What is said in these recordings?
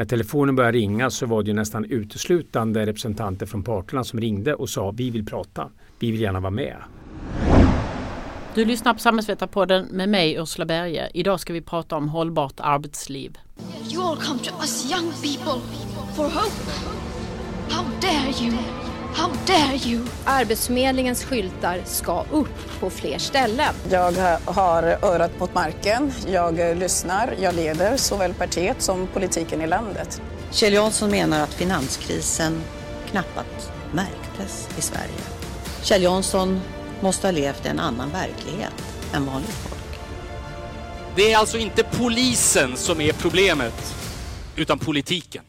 när telefonen började ringa så var det ju nästan uteslutande representanter från parterna som ringde och sa vi vill prata, vi vill gärna vara med. Du lyssnar på Samhällsvetarpodden med mig Ursula Berge. Idag ska vi prata om hållbart arbetsliv. You all come to us young people for hope. How dare you? How dare you? Arbetsförmedlingens skyltar ska upp på fler ställen. Jag har örat mot marken, jag lyssnar, jag leder såväl partiet som politiken i landet. Kjell Jansson menar att finanskrisen knappast märktes i Sverige. Kjell Jansson måste ha levt i en annan verklighet än vanligt folk. Det är alltså inte polisen som är problemet, utan politiken.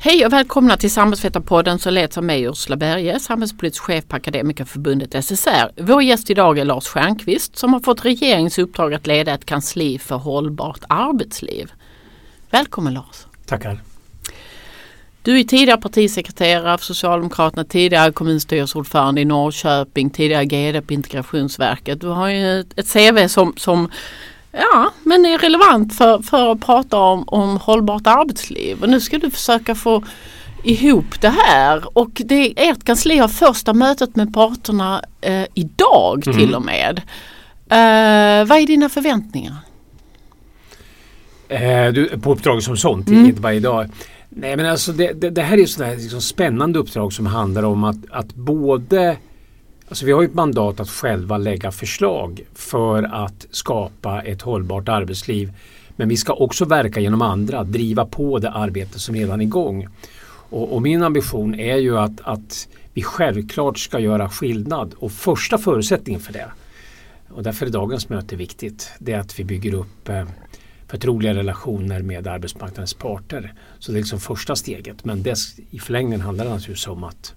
Hej och välkomna till Samhällsvetarpodden som leds av mig Ursula Berge, samhällspolitisk chef på Akademikerförbundet SSR. Vår gäst idag är Lars Stjernkvist som har fått regeringens uppdrag att leda ett kansli för hållbart arbetsliv. Välkommen Lars! Tackar! Du är tidigare partisekreterare för Socialdemokraterna, tidigare kommunstyrelseordförande i Norrköping, tidigare GD på Integrationsverket. Du har ju ett, CV som, som ja, men är relevant för, för att prata om, om hållbart arbetsliv. Och nu ska du försöka få ihop det här och det, ert kansli har första mötet med parterna eh, idag mm. till och med. Eh, vad är dina förväntningar? Eh, du, på uppdraget som sånt, mm. inte bara idag. Nej men alltså det, det, det här är ett liksom spännande uppdrag som handlar om att, att både Alltså vi har ett mandat att själva lägga förslag för att skapa ett hållbart arbetsliv. Men vi ska också verka genom andra, driva på det arbete som redan är igång. Och, och min ambition är ju att, att vi självklart ska göra skillnad och första förutsättningen för det och därför är dagens möte viktigt. Det är att vi bygger upp eh, förtroliga relationer med arbetsmarknadens parter. Så det är liksom första steget. Men dess, i förlängningen handlar det naturligtvis om att,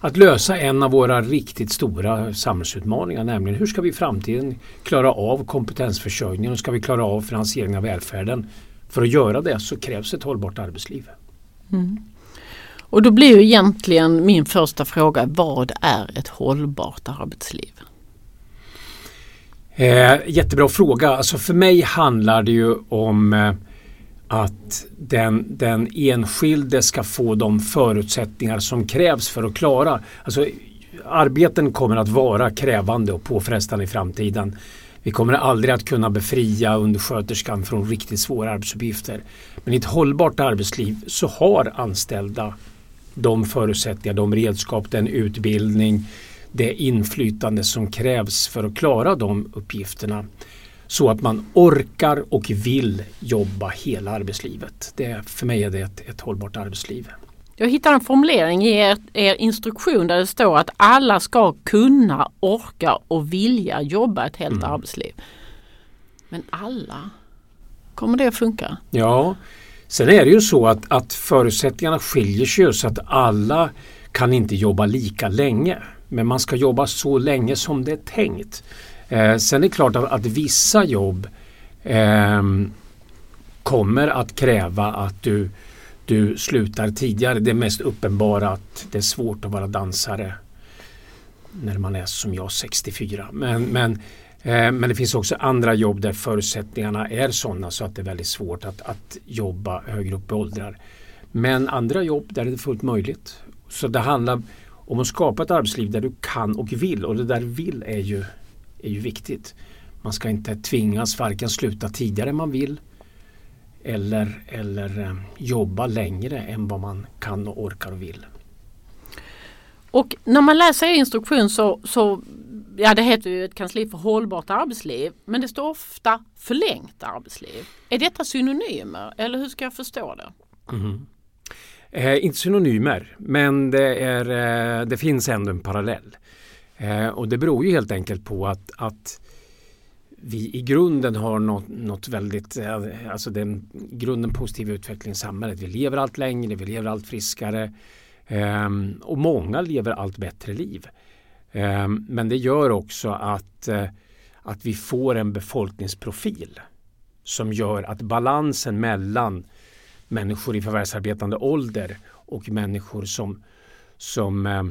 att lösa en av våra riktigt stora samhällsutmaningar. Nämligen hur ska vi i framtiden klara av kompetensförsörjningen och ska vi klara av finansieringen av välfärden. För att göra det så krävs ett hållbart arbetsliv. Mm. Och då blir ju egentligen min första fråga, vad är ett hållbart arbetsliv? Eh, jättebra fråga. Alltså för mig handlar det ju om eh, att den, den enskilde ska få de förutsättningar som krävs för att klara. Alltså, arbeten kommer att vara krävande och påfrestande i framtiden. Vi kommer aldrig att kunna befria undersköterskan från riktigt svåra arbetsuppgifter. Men i ett hållbart arbetsliv så har anställda de förutsättningar, de redskap, den utbildning, det inflytande som krävs för att klara de uppgifterna. Så att man orkar och vill jobba hela arbetslivet. Det, för mig är det ett, ett hållbart arbetsliv. Jag hittar en formulering i er, er, instruktion där det står att alla ska kunna, orka och vilja jobba ett helt mm. arbetsliv. Men alla, kommer det att funka? Ja, sen är det ju så att, att förutsättningarna skiljer sig så att alla kan inte jobba lika länge. Men man ska jobba så länge som det är tänkt. Eh, sen är det klart att, att vissa jobb eh, kommer att kräva att du, du slutar tidigare. Det mest uppenbara att det är svårt att vara dansare när man är som jag 64. Men, men, eh, men det finns också andra jobb där förutsättningarna är sådana så att det är väldigt svårt att, att jobba högre upp i åldrar. Men andra jobb där är det fullt möjligt. Så det handlar om att skapa ett arbetsliv där du kan och vill och det där vill är ju, är ju viktigt. Man ska inte tvingas varken sluta tidigare än man vill eller, eller eh, jobba längre än vad man kan och orkar och vill. Och när man läser er instruktion så, så ja det heter ju ett kansli för hållbart arbetsliv men det står ofta förlängt arbetsliv. Är detta synonymer eller hur ska jag förstå det? Mm. Eh, inte synonymer, men det, är, eh, det finns ändå en parallell. Eh, och det beror ju helt enkelt på att, att vi i grunden har något, något väldigt, eh, alltså den grunden positiv utveckling i samhället. Vi lever allt längre, vi lever allt friskare ehm, och många lever allt bättre liv. Ehm, men det gör också att, eh, att vi får en befolkningsprofil som gör att balansen mellan människor i förvärvsarbetande ålder och människor som, som eh,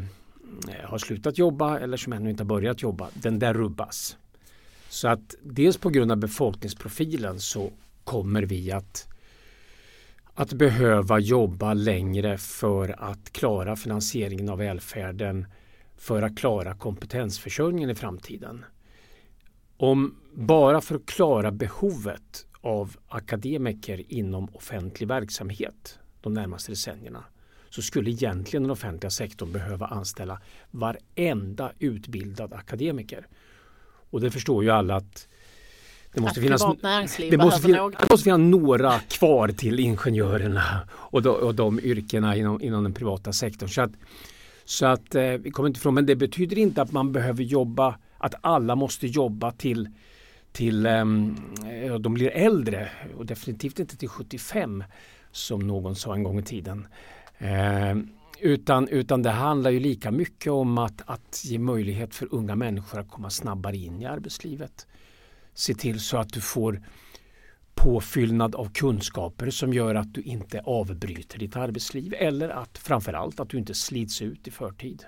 Eh, har slutat jobba eller som ännu inte har börjat jobba. Den där rubbas. Så att dels på grund av befolkningsprofilen så kommer vi att att behöva jobba längre för att klara finansieringen av välfärden för att klara kompetensförsörjningen i framtiden. Om bara för att klara behovet av akademiker inom offentlig verksamhet de närmaste decennierna så skulle egentligen den offentliga sektorn behöva anställa varenda utbildad akademiker. Och det förstår ju alla att det måste, finnas, det, måste finnas, det måste finnas några kvar till ingenjörerna och de, och de yrkena inom, inom den privata sektorn. Så att, så att eh, vi kommer inte ifrån, men det betyder inte att man behöver jobba, att alla måste jobba till, till um, de blir äldre och definitivt inte till 75 som någon sa en gång i tiden. Eh, utan, utan det handlar ju lika mycket om att, att ge möjlighet för unga människor att komma snabbare in i arbetslivet. Se till så att du får påfyllnad av kunskaper som gör att du inte avbryter ditt arbetsliv eller att framförallt att du inte slits ut i förtid.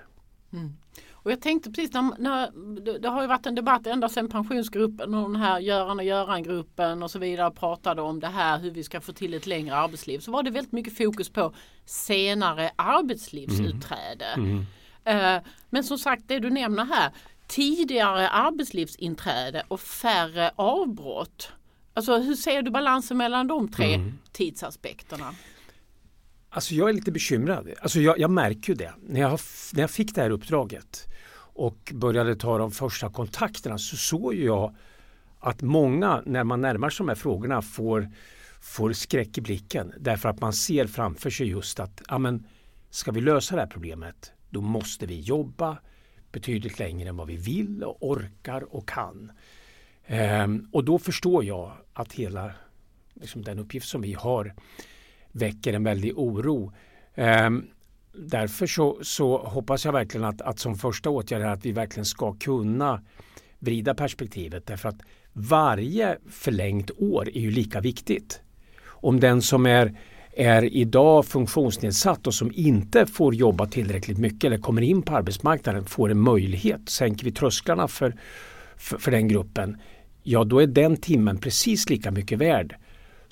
Mm. Och jag tänkte precis när, när, det har ju varit en debatt ända sedan pensionsgruppen och den här Göran och Göran-gruppen och så vidare pratade om det här hur vi ska få till ett längre arbetsliv. Så var det väldigt mycket fokus på senare arbetslivsutträde. Mm. Mm. Men som sagt det du nämner här tidigare arbetslivsinträde och färre avbrott. Alltså hur ser du balansen mellan de tre mm. tidsaspekterna? Alltså jag är lite bekymrad. Alltså jag, jag märker ju det. När jag, när jag fick det här uppdraget och började ta de första kontakterna så såg jag att många när man närmar sig de här frågorna får, får skräck i blicken därför att man ser framför sig just att amen, ska vi lösa det här problemet då måste vi jobba betydligt längre än vad vi vill och orkar och kan. Ehm, och då förstår jag att hela liksom, den uppgift som vi har väcker en väldig oro. Ehm, därför så, så, hoppas jag verkligen att, att som första åtgärd är att vi verkligen ska kunna vrida perspektivet därför att varje förlängt år är ju lika viktigt. Om den som är, är idag funktionsnedsatt och som inte får jobba tillräckligt mycket eller kommer in på arbetsmarknaden får en möjlighet, sänker vi trösklarna för, för, för den gruppen, ja då är den timmen precis lika mycket värd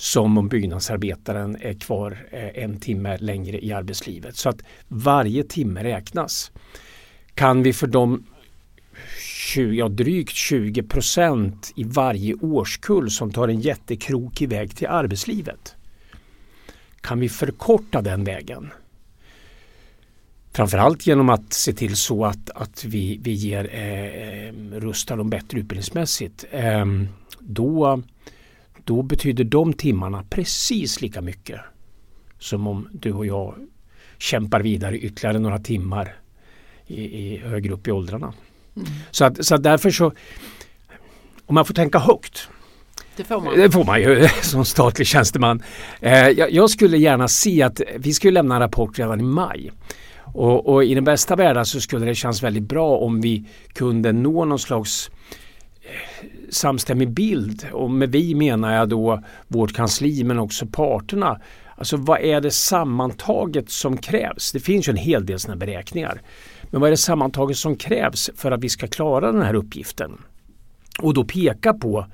som om byggnadsarbetaren är kvar eh, en timme längre i arbetslivet. Så att varje timme räknas. Kan vi för de 20, ja, drygt 20 procent i varje årskull som tar en jättekrokig väg till arbetslivet. Kan vi förkorta den vägen? Framförallt genom att se till så att, att vi, vi ger, eh, eh rustar dem bättre utbildningsmässigt. Eh, då då betyder de timmarna precis lika mycket som om du och jag kämpar vidare ytterligare några timmar i, i högre upp i åldrarna. Mm. Så, att, så att därför så, om man får tänka högt det får man. Det får man ju som statlig tjänsteman. Eh, jag, jag, skulle gärna se att vi skulle lämna en rapport redan i maj. Och, och, i den bästa världen så skulle det kännas väldigt bra om vi kunde nå någon slags samstämmig bild och med vi menar jag då vårt kansli men också parterna. Alltså vad är det sammantaget som krävs? Det finns ju en hel del sådana beräkningar. Men vad är det sammantaget som krävs för att vi ska klara den här uppgiften? Och då peka på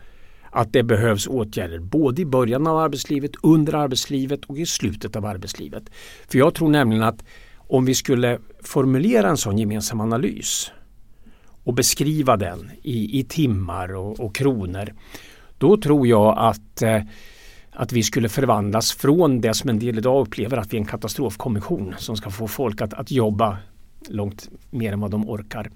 att det behövs åtgärder både i början av arbetslivet, under arbetslivet och i slutet av arbetslivet. För jag tror nämligen att om vi skulle formulera en sån gemensam analys och beskriva den i, i timmar och, och, kronor. Då tror jag att, eh, att vi skulle förvandlas från det som en del idag upplever att vi är en katastrofkommission som ska få folk att, att jobba långt mer än vad de orkar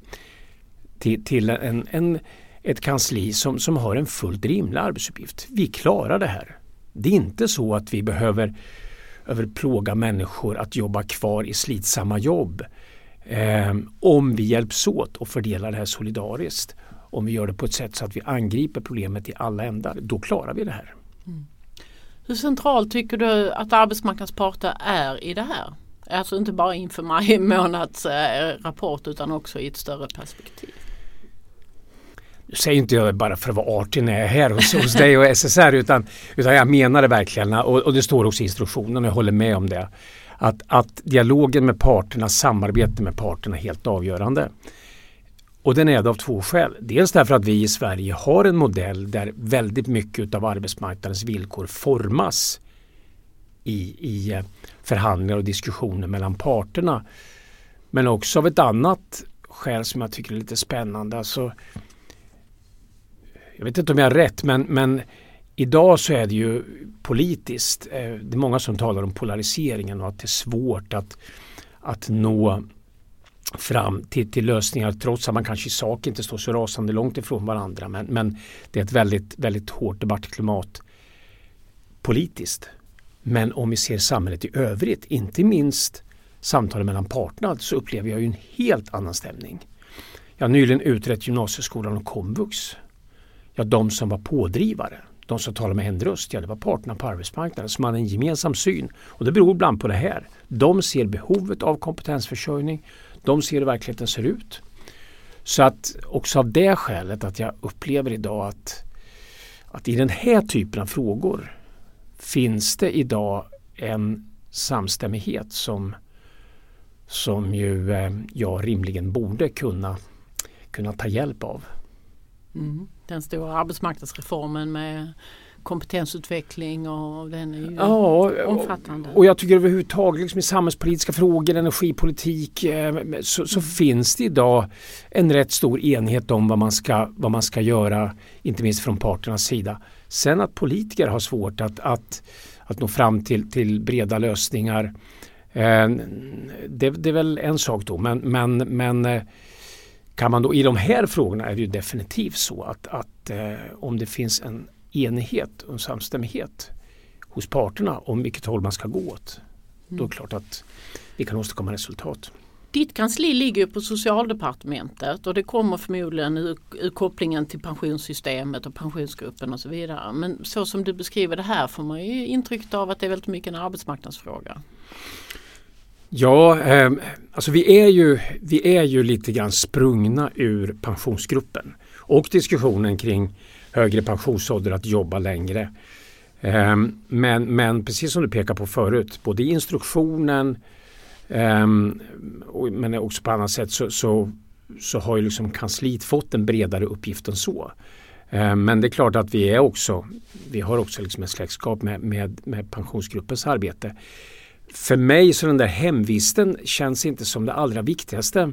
till, till en, en, ett kansli som, som har en fullt rimlig arbetsuppgift. Vi klarar det här. Det är inte så att vi behöver överplåga människor att jobba kvar i slitsamma jobb. Eh, om vi hjälps åt och fördelar det här solidariskt. Om vi gör det på ett sätt så att vi angriper problemet i alla ändar, då klarar vi det här. Mm. Hur centralt tycker du att arbetsmarknadens parter är i det här? Alltså inte bara inför maj månads eh, rapport utan också i ett större perspektiv. Nu säger inte jag bara för att vara artig när jag är här hos, hos dig och SSR utan, utan jag menar det verkligen och, och det står också i instruktionen och jag håller med om det att, att dialogen med parterna, samarbetet med parterna är helt avgörande. Och den är det av två skäl. Dels därför att vi i Sverige har en modell där väldigt mycket av arbetsmarknadens villkor formas i, i eh, förhandlingar och diskussioner mellan parterna. Men också av ett annat skäl som jag tycker är lite spännande. Alltså, jag vet inte om jag har rätt men, men idag så är det ju politiskt, eh, det är många som talar om polariseringen och att det är svårt att, att nå fram till, till lösningar trots att man kanske i sak inte står så rasande långt ifrån varandra. Men, men det är ett väldigt, väldigt hårt debattklimat politiskt. Men om vi ser samhället i övrigt, inte minst samtalen mellan parterna, så upplever jag ju en helt annan stämning. Jag har nyligen utrett gymnasieskolan och komvux. Ja, de som var pådrivare, de som talade med en röst, ja det var parterna på arbetsmarknaden som hade en gemensam syn. Och det beror ibland på det här. De ser behovet av kompetensförsörjning. De ser hur verkligheten ser ut. Så att också av det skälet att jag upplever idag att, att i den här typen av frågor finns det idag en samstämmighet som, som ju eh, jag rimligen borde kunna, kunna ta hjälp av. Mm. Den stora arbetsmarknadsreformen med kompetensutveckling och den är ju ja, omfattande. Och, jag tycker överhuvudtaget liksom i samhällspolitiska frågor, energipolitik eh, så, så mm. finns det idag en rätt stor enhet om vad man, ska, vad man ska göra, inte minst från parternas sida. Sen att politiker har svårt att, att, att nå fram till, till breda lösningar eh, det, det, är väl en sak då men, men, men eh, kan man då i de här frågorna är det ju definitivt så att, att eh, om det finns en enighet och en samstämmighet hos parterna om vilket håll man ska gå åt. Mm. Då är det klart att vi kan åstadkomma resultat. Ditt kansli ligger på socialdepartementet och det kommer förmodligen ur, ur, kopplingen till pensionssystemet och pensionsgruppen och så vidare. Men så som du beskriver det här får man ju intrycket av att det är väldigt mycket en arbetsmarknadsfråga. Ja, eh, alltså vi är, ju, vi är ju lite grann sprungna ur pensionsgruppen och diskussionen kring högre pensionsålder att jobba längre. Eh, men, men precis som du pekar på förut, både i instruktionen eh, och, men också på annat sätt så, så, så har ju liksom kansliet fått en bredare uppgift än så. Ehm, men det är klart att vi är också, vi har också liksom ett släktskap med, med, med pensionsgruppens arbete för mig så den där hemvisten känns inte som det allra viktigaste.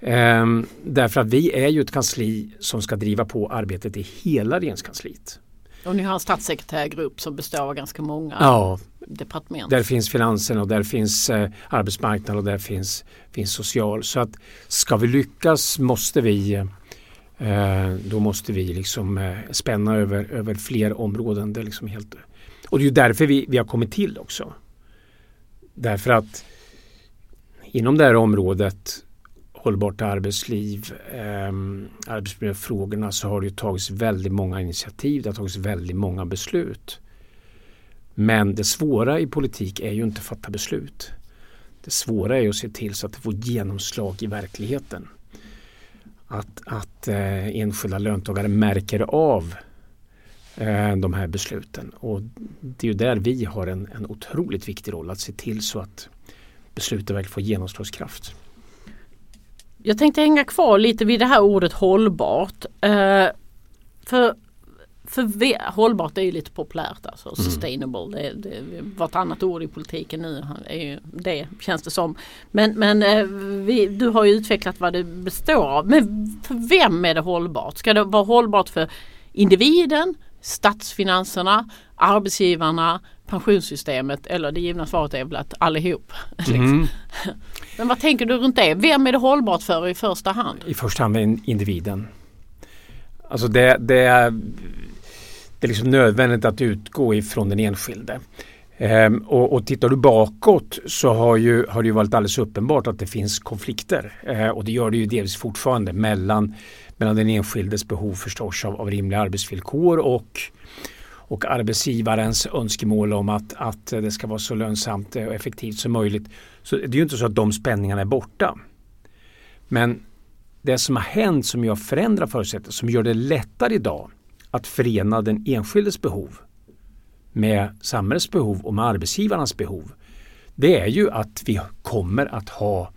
Ehm, därför att vi är ju ett kansli som ska driva på arbetet i hela regeringskansliet. Och ni har en statssekreterargrupp som består av ganska många ja, departement. Där finns finansen och där finns eh, arbetsmarknad och där finns, finns social. Så att ska vi lyckas måste vi eh, då måste vi liksom eh, spänna över, över fler områden. Det är liksom helt, och det är ju därför vi, vi har kommit till också. Därför att inom det här området hållbart arbetsliv, eh, arbetsmiljöfrågorna så har det tagits väldigt många initiativ, det har tagits väldigt många beslut. Men det svåra i politik är ju inte att fatta beslut. Det svåra är att se till så att det får genomslag i verkligheten. Att, att eh, enskilda löntagare märker av de här besluten. Och det är ju där vi har en, en otroligt viktig roll att se till så att besluten verkligen får genomslagskraft. Jag tänkte hänga kvar lite vid det här ordet hållbart. Eh, för för vi, hållbart är ju lite populärt alltså. Mm. Sustainable. Det, det, vartannat ord i politiken nu är ju det känns det som. Men, men eh, vi, du har ju utvecklat vad det består av. Men för vem är det hållbart? Ska det vara hållbart för individen? Statsfinanserna, arbetsgivarna, pensionssystemet eller det givna svaret är väl att allihop. Mm. Men vad tänker du runt det? Vem är det hållbart för i första hand? I första hand individen. Alltså det, det, är, det är liksom nödvändigt att utgå ifrån den enskilde. Ehm, och, och tittar du bakåt så har, ju, har det ju varit alldeles uppenbart att det finns konflikter. Ehm, och det gör det ju delvis fortfarande mellan mellan den enskildes behov förstås av, av rimliga arbetsvillkor och, och arbetsgivarens önskemål om att, att det ska vara så lönsamt och effektivt som möjligt. Så det är ju inte så att de spänningarna är borta. Men det som har hänt som gör förändrar förutsättningarna, som gör det lättare idag att förena den enskildes behov med samhällets behov och med arbetsgivarnas behov. Det är ju att vi kommer att ha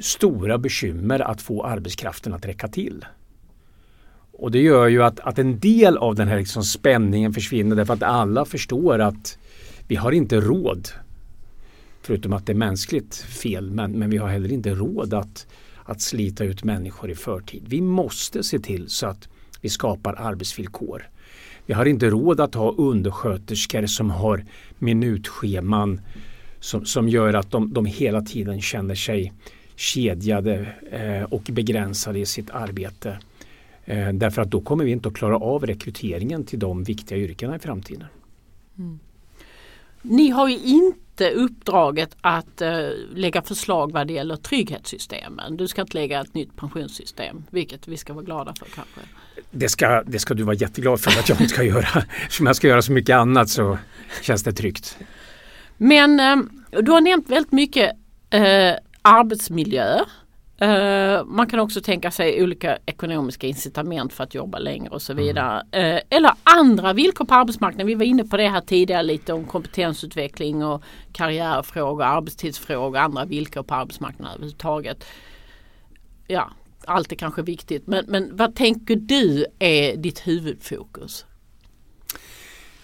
stora bekymmer att få arbetskraften att räcka till. Och det gör ju att, att en del av den här liksom spänningen försvinner därför att alla förstår att vi har inte råd, förutom att det är mänskligt fel, men, men vi har heller inte råd att, att slita ut människor i förtid. Vi måste se till så att vi skapar arbetsvillkor. Vi har inte råd att ha undersköterskor som har minutscheman som, som gör att de, de hela tiden känner sig kedjade eh, och begränsade i sitt arbete. Eh, därför att då kommer vi inte att klara av rekryteringen till de viktiga yrkena i framtiden. Mm. Ni har ju inte uppdraget att uh, lägga förslag vad det gäller trygghetssystemen. Du ska inte lägga ett nytt pensionssystem, vilket vi ska vara glada för kanske. Det ska, det ska du vara jätteglad för att jag inte ska göra. Som jag ska göra så mycket annat så känns det tryggt. Men du har nämnt väldigt mycket arbetsmiljö. Uh, man kan också tänka sig olika ekonomiska incitament för att jobba längre och så vidare. Mm. Uh, eller andra villkor på arbetsmarknaden. Vi var inne på det här tidigare lite om kompetensutveckling och karriärfrågor, arbetstidsfrågor, andra villkor på arbetsmarknaden överhuvudtaget. Ja, allt är kanske viktigt men, men vad tänker du är ditt huvudfokus?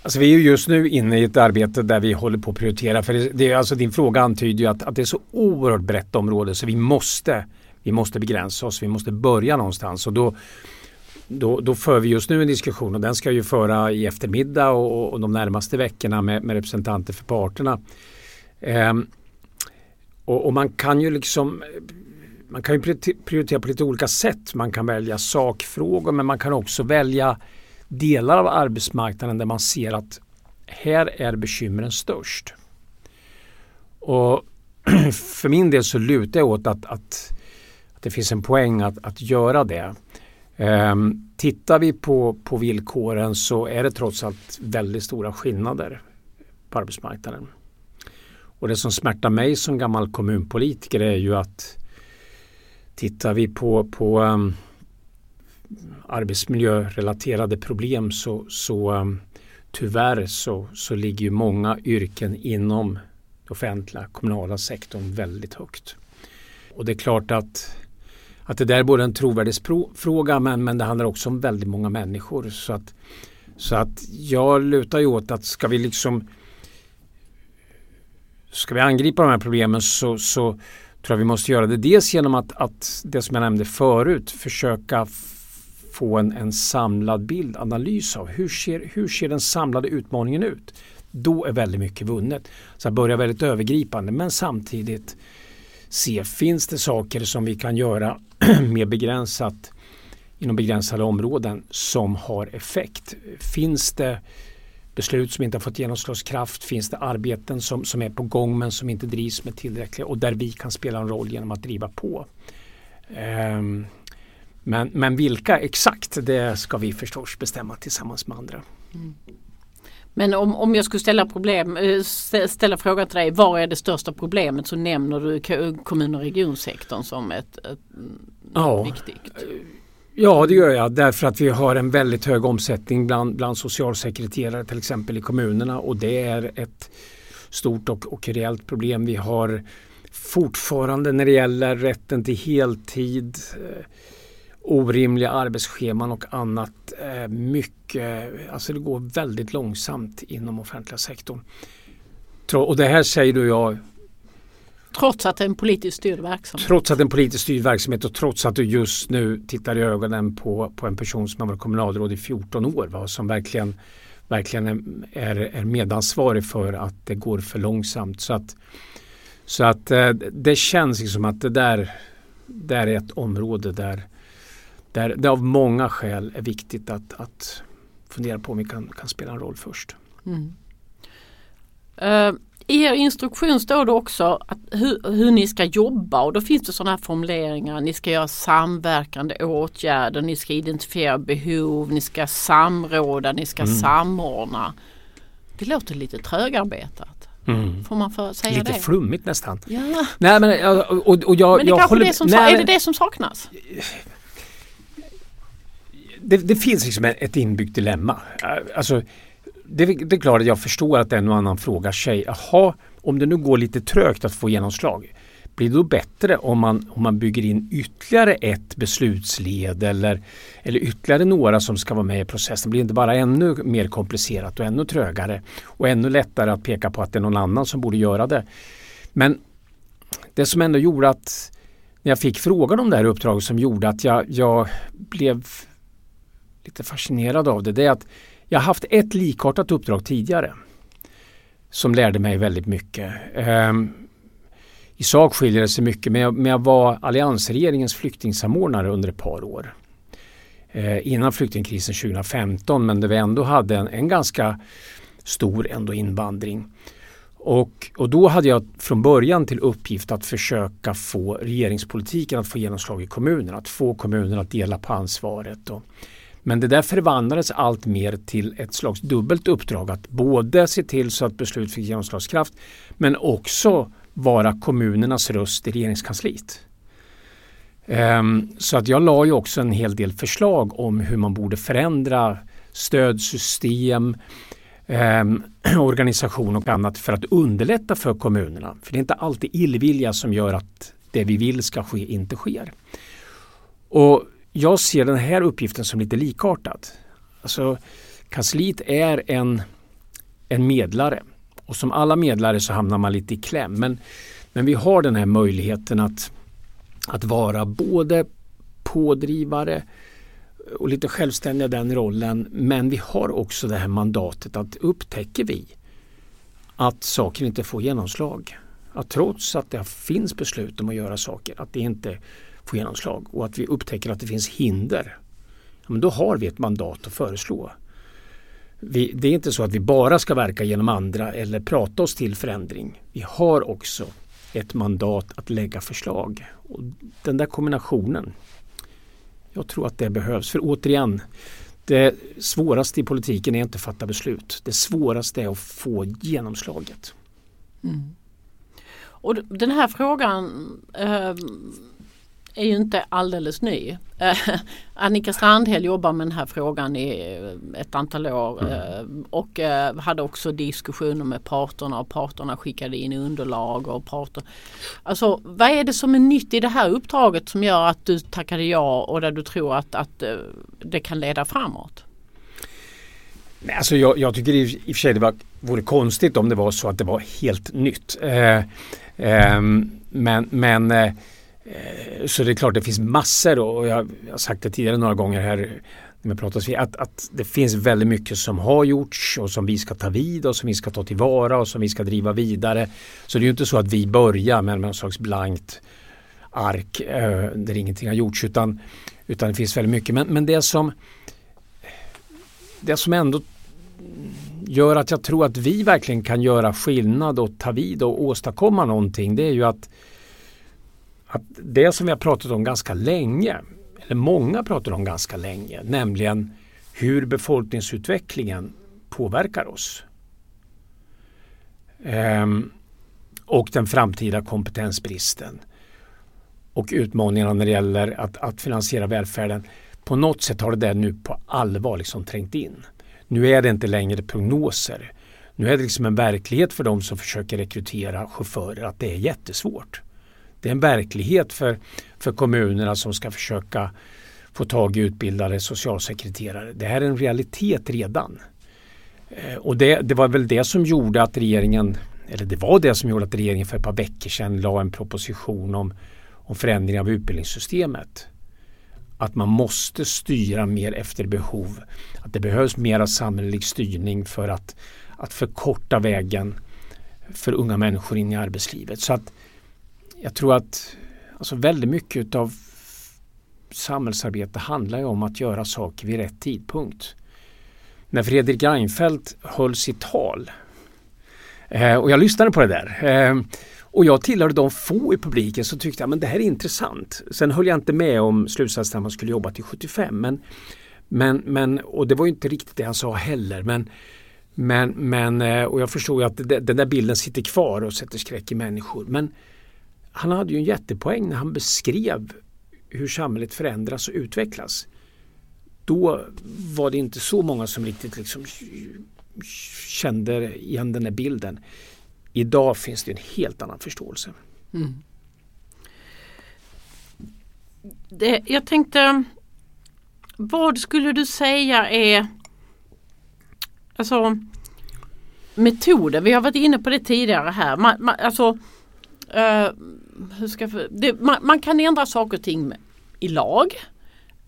Alltså vi är just nu inne i ett arbete där vi håller på att prioritera. För det, det, alltså din fråga antyder ju att, att det är så oerhört brett område så vi måste, vi måste begränsa oss. Vi måste börja någonstans. Och då, då, då för vi just nu en diskussion och den ska ju föra i eftermiddag och, och de närmaste veckorna med, med representanter för parterna. Ehm, och, och, man kan ju liksom man kan ju prioritera på lite olika sätt. Man kan välja sakfrågor men man kan också välja delar av arbetsmarknaden där man ser att här är bekymren störst. Och för min del så lutar jag åt att, att, att det finns en poäng att, att göra det. Ehm, tittar vi på, på villkoren så är det trots allt väldigt stora skillnader på arbetsmarknaden. Och det som smärtar mig som gammal kommunpolitiker är ju att tittar vi på, på um, arbetsmiljörelaterade problem så, så um, tyvärr så, så ligger ju många yrken inom den offentliga kommunala sektorn väldigt högt. Och det är klart att, att det där är både en trovärdighetsfråga men, men det handlar också om väldigt många människor. Så att, så att jag lutar ju åt att ska vi liksom Ska vi angripa de här problemen så, så tror jag vi måste göra det dels genom att, att det som jag nämnde förut försöka få en, en samlad bild, analys av hur ser, hur ser den samlade utmaningen ut. Då är väldigt mycket vunnet. Så börja väldigt övergripande men samtidigt se, finns det saker som vi kan göra mer begränsat inom begränsade områden som har effekt? Finns det beslut som inte har fått genomslagskraft? Finns det arbeten som, som är på gång men som inte drivs med tillräckligt och där vi kan spela en roll genom att driva på? Um, men, men vilka exakt det ska vi förstås bestämma tillsammans med andra. Mm. Men om, om jag skulle ställa, problem, eh, ställa frågan till dig, var är det största problemet så nämner du kommun och regionsektorn som ett, ett ja. viktigt. Ja det gör jag därför att vi har en väldigt hög omsättning bland, bland socialsekreterare till exempel i kommunerna och det är ett stort och, och reellt problem. Vi har fortfarande när det gäller rätten till heltid eh, orimliga arbetsscheman och annat. Eh, mycket, alltså det går väldigt långsamt inom offentliga sektorn. Och det här säger då jag Trots att det är en politiskt styrd verksamhet? Trots att det är en politiskt styrd verksamhet och trots att du just nu tittar i ögonen på, på en person som har varit kommunalråd i 14 år va, som verkligen, verkligen är, är medansvarig för att det går för långsamt. Så att, så att eh, det känns liksom att det där, där är ett område där där det av många skäl är viktigt att, att fundera på om vi kan, kan spela en roll först. Mm. Uh, I er instruktion står det också att hur, hur, ni ska jobba och då finns det sådana här formuleringar. Ni ska göra samverkande åtgärder, ni ska identifiera behov, ni ska samråda, ni ska mm. samordna. Det låter lite trögarbetat. Mm. Får man för säga lite det? Flummigt nästan. Ja. Nej, men, och, och jag, men det jag håller, det som, nej, är det det som saknas? Det, det, finns liksom ett inbyggt dilemma. Äh, alltså, det, det, är klart att jag förstår att en och annan frågar sig, jaha, om det nu går lite trögt att få genomslag, blir det då bättre om man, om man bygger in ytterligare ett beslutsled eller, eller ytterligare några som ska vara med i processen? Blir det inte bara ännu mer komplicerat och ännu trögare och ännu lättare att peka på att det är någon annan som borde göra det? Men det som ändå gjorde att när jag fick frågan om det här uppdraget som gjorde att jag, jag blev lite fascinerad av det, det är att jag har haft ett likartat uppdrag tidigare som lärde mig väldigt mycket. Ehm, I sak skiljer det sig mycket men jag, men jag var alliansregeringens flyktingsamordnare under ett par år. Ehm, innan flyktingkrisen 2015 men där vi ändå hade en, en ganska stor ändå invandring. Och, och då hade jag från början till uppgift att försöka få regeringspolitiken att få genomslag i kommunerna, att få kommunerna att dela på ansvaret. Och, men det där förvandlades allt mer till ett slags dubbelt uppdrag att både se till så att beslut fick genomslagskraft men också vara kommunernas röst i regeringskansliet. Ehm, så att jag la ju också en hel del förslag om hur man borde förändra stödsystem, ehm, organisation och annat för att underlätta för kommunerna. För det är inte alltid illvilja som gör att det vi vill ska ske inte sker. Och jag ser den här uppgiften som lite likartad. Alltså, kansliet är en, en medlare och som alla medlare så hamnar man lite i kläm. Men, men vi har den här möjligheten att, att vara både pådrivare och lite självständiga i den rollen. Men vi har också det här mandatet att upptäcker vi att saker inte får genomslag, att trots att det finns beslut om att göra saker, att det inte få genomslag och att vi upptäcker att det finns hinder, ja, men då har vi ett mandat att föreslå. Vi, det är inte så att vi bara ska verka genom andra eller prata oss till förändring. Vi har också ett mandat att lägga förslag. Och den där kombinationen, jag tror att det behövs. För återigen, det svåraste i politiken är inte att fatta beslut. Det svåraste är att få genomslaget. Mm. Och den här frågan eh, är ju inte alldeles ny. Annika Strandhäll jobbar med den här frågan i eh, ett antal år mm. Eh, och eh, hade också diskussioner med parterna och parterna skickade in underlag och parter. Alltså vad är det som är nytt i det här uppdraget som gör att du tackade ja och där du tror att, att det kan leda framåt? Nej, alltså jag, jag tycker i, i och för sig det var, vore konstigt om det var så att det var helt nytt. Eh, eh, men men eh, Eh, Eh, så det är klart det finns massor och jag har sagt det tidigare några gånger här när vi att, att det finns väldigt mycket som har gjorts och som vi ska ta vid och som vi ska ta tillvara och som vi ska driva vidare. Så det är ju inte så att vi börjar med någon slags blankt ark eh, där ingenting har gjorts utan, utan det finns väldigt mycket. Men, men det som det som ändå gör att jag tror att vi verkligen kan göra skillnad och ta vid och åstadkomma någonting det är ju att att det som vi har pratat om ganska länge, eller många pratar om ganska länge, nämligen hur befolkningsutvecklingen påverkar oss. Ehm, och den framtida kompetensbristen och utmaningarna när det gäller att, att finansiera välfärden. På något sätt har det där nu på allvar liksom trängt in. Nu är det inte längre prognoser. Nu är det liksom en verklighet för de som försöker rekrytera chaufförer att det är jättesvårt. Det är en verklighet för, för kommunerna som ska försöka få tag i utbildade socialsekreterare. Det här är en realitet redan. Eh, och det, det, var väl det som gjorde att regeringen, eller det var det som gjorde att regeringen för ett par veckor sedan la en proposition om, om förändring av utbildningssystemet. Att man måste styra mer efter behov. Att det behövs mer samhällelig styrning för att, att förkorta vägen för unga människor in i arbetslivet. Så att jag tror att alltså väldigt mycket av samhällsarbete handlar ju om att göra saker vid rätt tidpunkt. När Fredrik Reinfeldt höll sitt tal eh, och jag lyssnade på det där eh, och jag tillhörde de få i publiken som tyckte att det här är intressant. Sen höll jag inte med om slutsatsen att man skulle jobba till 75 men, men, men, och det var inte riktigt det han sa heller. Men, men, men, eh, och jag förstod att den där bilden sitter kvar och sätter skräck i människor. Men han hade ju en jättepoäng när han beskrev hur samhället förändras och utvecklas. Då var det inte så många som riktigt liksom kände igen den här bilden. Idag finns det en helt annan förståelse. Mm. det, jag tänkte, vad skulle du säga är alltså, metoder? Vi har varit inne på det tidigare här. Man, man, alltså, uh, hur ska det, man, man, kan ändra saker och ting i lag.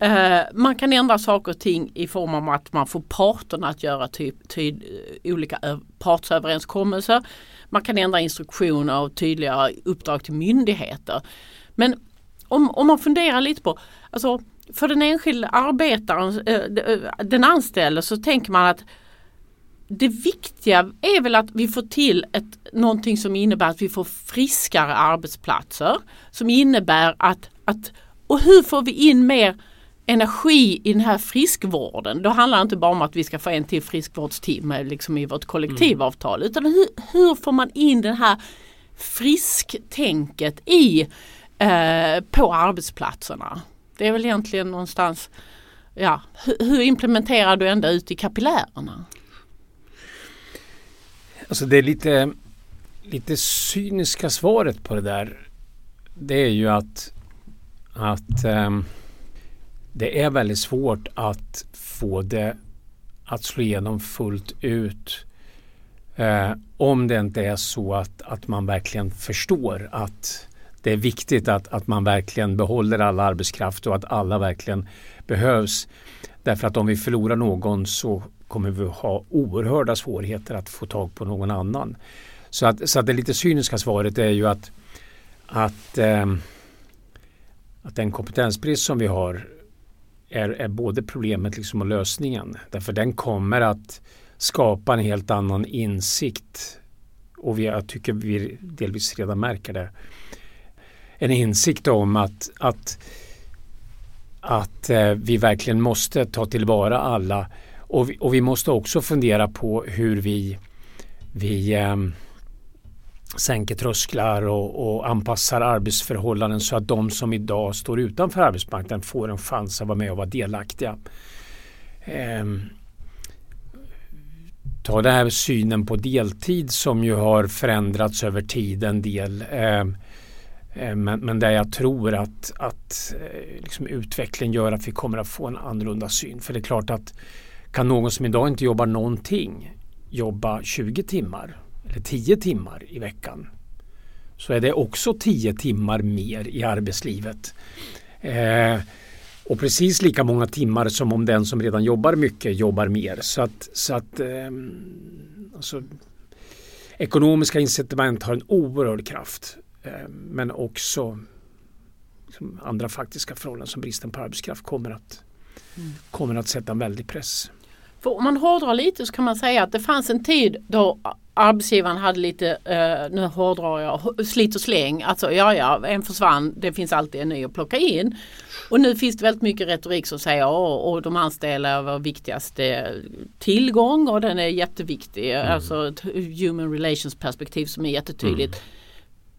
Uh, man kan ändra saker och ting i form av att man får parterna att göra typ, ty, eh, olika partsöverenskommelser. Man kan ändra instruktioner och tydliga uppdrag till myndigheter. Men om, om man funderar lite på, alltså för den enskilde arbetaren, eh, den anställde så tänker man att det viktiga är väl att vi får till ett, någonting som innebär att vi får friskare arbetsplatser. Som innebär att, att och hur får vi in mer energi i den här friskvården. Då handlar det inte bara om att vi ska få en till friskvårdstimme liksom i vårt kollektivavtal. Utan hur, hur får man in det här frisktänket i eh, på arbetsplatserna. Det är väl egentligen någonstans, ja, hur, hur implementerar du ända ut i kapillärerna? Alltså det är lite, lite cyniska svaret på det där. Det är ju att, att um, det är väldigt svårt att få det att slå igenom fullt ut. Eh, om det inte är så att, att man verkligen förstår att det är viktigt att, att man verkligen behåller all arbetskraft och att alla verkligen behövs. Därför att om vi förlorar någon så kommer vi ha oerhörda svårigheter att få tag på någon annan. Så att, så att det lite cyniska svaret är ju att, att, eh, att den kompetensbrist som vi har är, är både problemet liksom och lösningen. Därför den kommer att skapa en helt annan insikt och vi, jag tycker vi delvis redan märker det en insikt om att, att, att eh, vi verkligen måste ta tillvara alla. Och vi, och vi måste också fundera på hur vi, vi eh, sänker trösklar och, och, anpassar arbetsförhållanden så att de som idag står utanför arbetsmarknaden får en chans att vara med och vara delaktiga. Eh, ta den här synen på deltid som ju har förändrats över tid en del. Ehm, eh, men, men där jag tror att, att eh, liksom utvecklingen gör att vi kommer att få en annorlunda syn. För det är klart att kan någon som idag inte jobbar någonting jobba 20 timmar eller 10 timmar i veckan så är det också 10 timmar mer i arbetslivet. Eh, och precis lika många timmar som om den som redan jobbar mycket jobbar mer. Så att, så att eh, alltså, ekonomiska incitament har en oerhörd kraft. Eh, men också liksom andra faktiska förhållanden som bristen på arbetskraft kommer att, mm. kommer att sätta en väldig press. För om man hårdrar lite så kan man säga att det fanns en tid då arbetsgivaren hade lite, uh, nu hårdrar jag, slit och släng. Alltså ja ja, en försvann, det finns alltid en ny att plocka in. Och nu finns det väldigt mycket retorik som säger att och de anställda är vår viktigaste tillgång och den är jätteviktig. Mm. Alltså ett human relations perspektiv som är jättetydligt. Mm.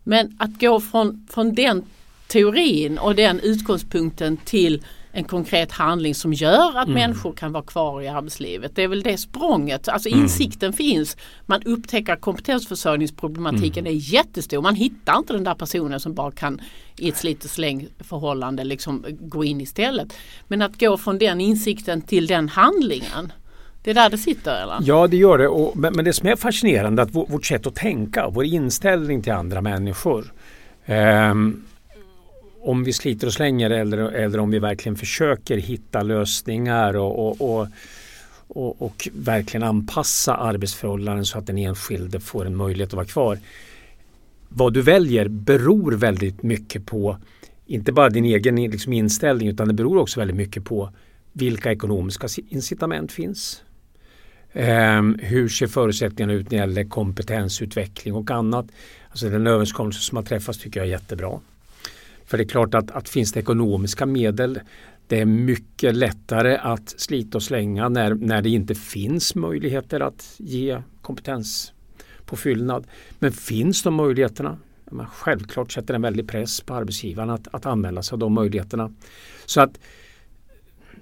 Men att gå från, från den teorin och den utgångspunkten till en konkret handling som gör att mm. människor kan vara kvar i arbetslivet. Det är väl det språnget. Alltså mm. insikten finns. Man upptäcker kompetensförsörjningsproblematiken mm. är jättestor. Man hittar inte den där personen som bara kan i ett slit och släng förhållande liksom gå in istället. Men att gå från den insikten till den handlingen. Det är där det sitter eller? Ja det gör det. Och, men, men det som är fascinerande är att vårt sätt att tänka, vår inställning till andra människor. Eh, om vi sliter och slänger eller, eller om vi verkligen försöker hitta lösningar och, och, och, och, och verkligen anpassa arbetsförhållanden så att den enskilde får en möjlighet att vara kvar. Vad du väljer beror väldigt mycket på inte bara din egen liksom, inställning utan det beror också väldigt mycket på vilka ekonomiska incitament finns. Um, hur ser förutsättningarna ut när det gäller kompetensutveckling och annat? Alltså den överenskommelse som har träffats tycker jag är jättebra. För det är klart att, att finns det ekonomiska medel det är mycket lättare att slita och slänga när, när det inte finns möjligheter att ge kompetens på fyllnad. Men finns de möjligheterna? Man självklart sätter det en väldig press på arbetsgivarna att, att använda sig av de möjligheterna. Så att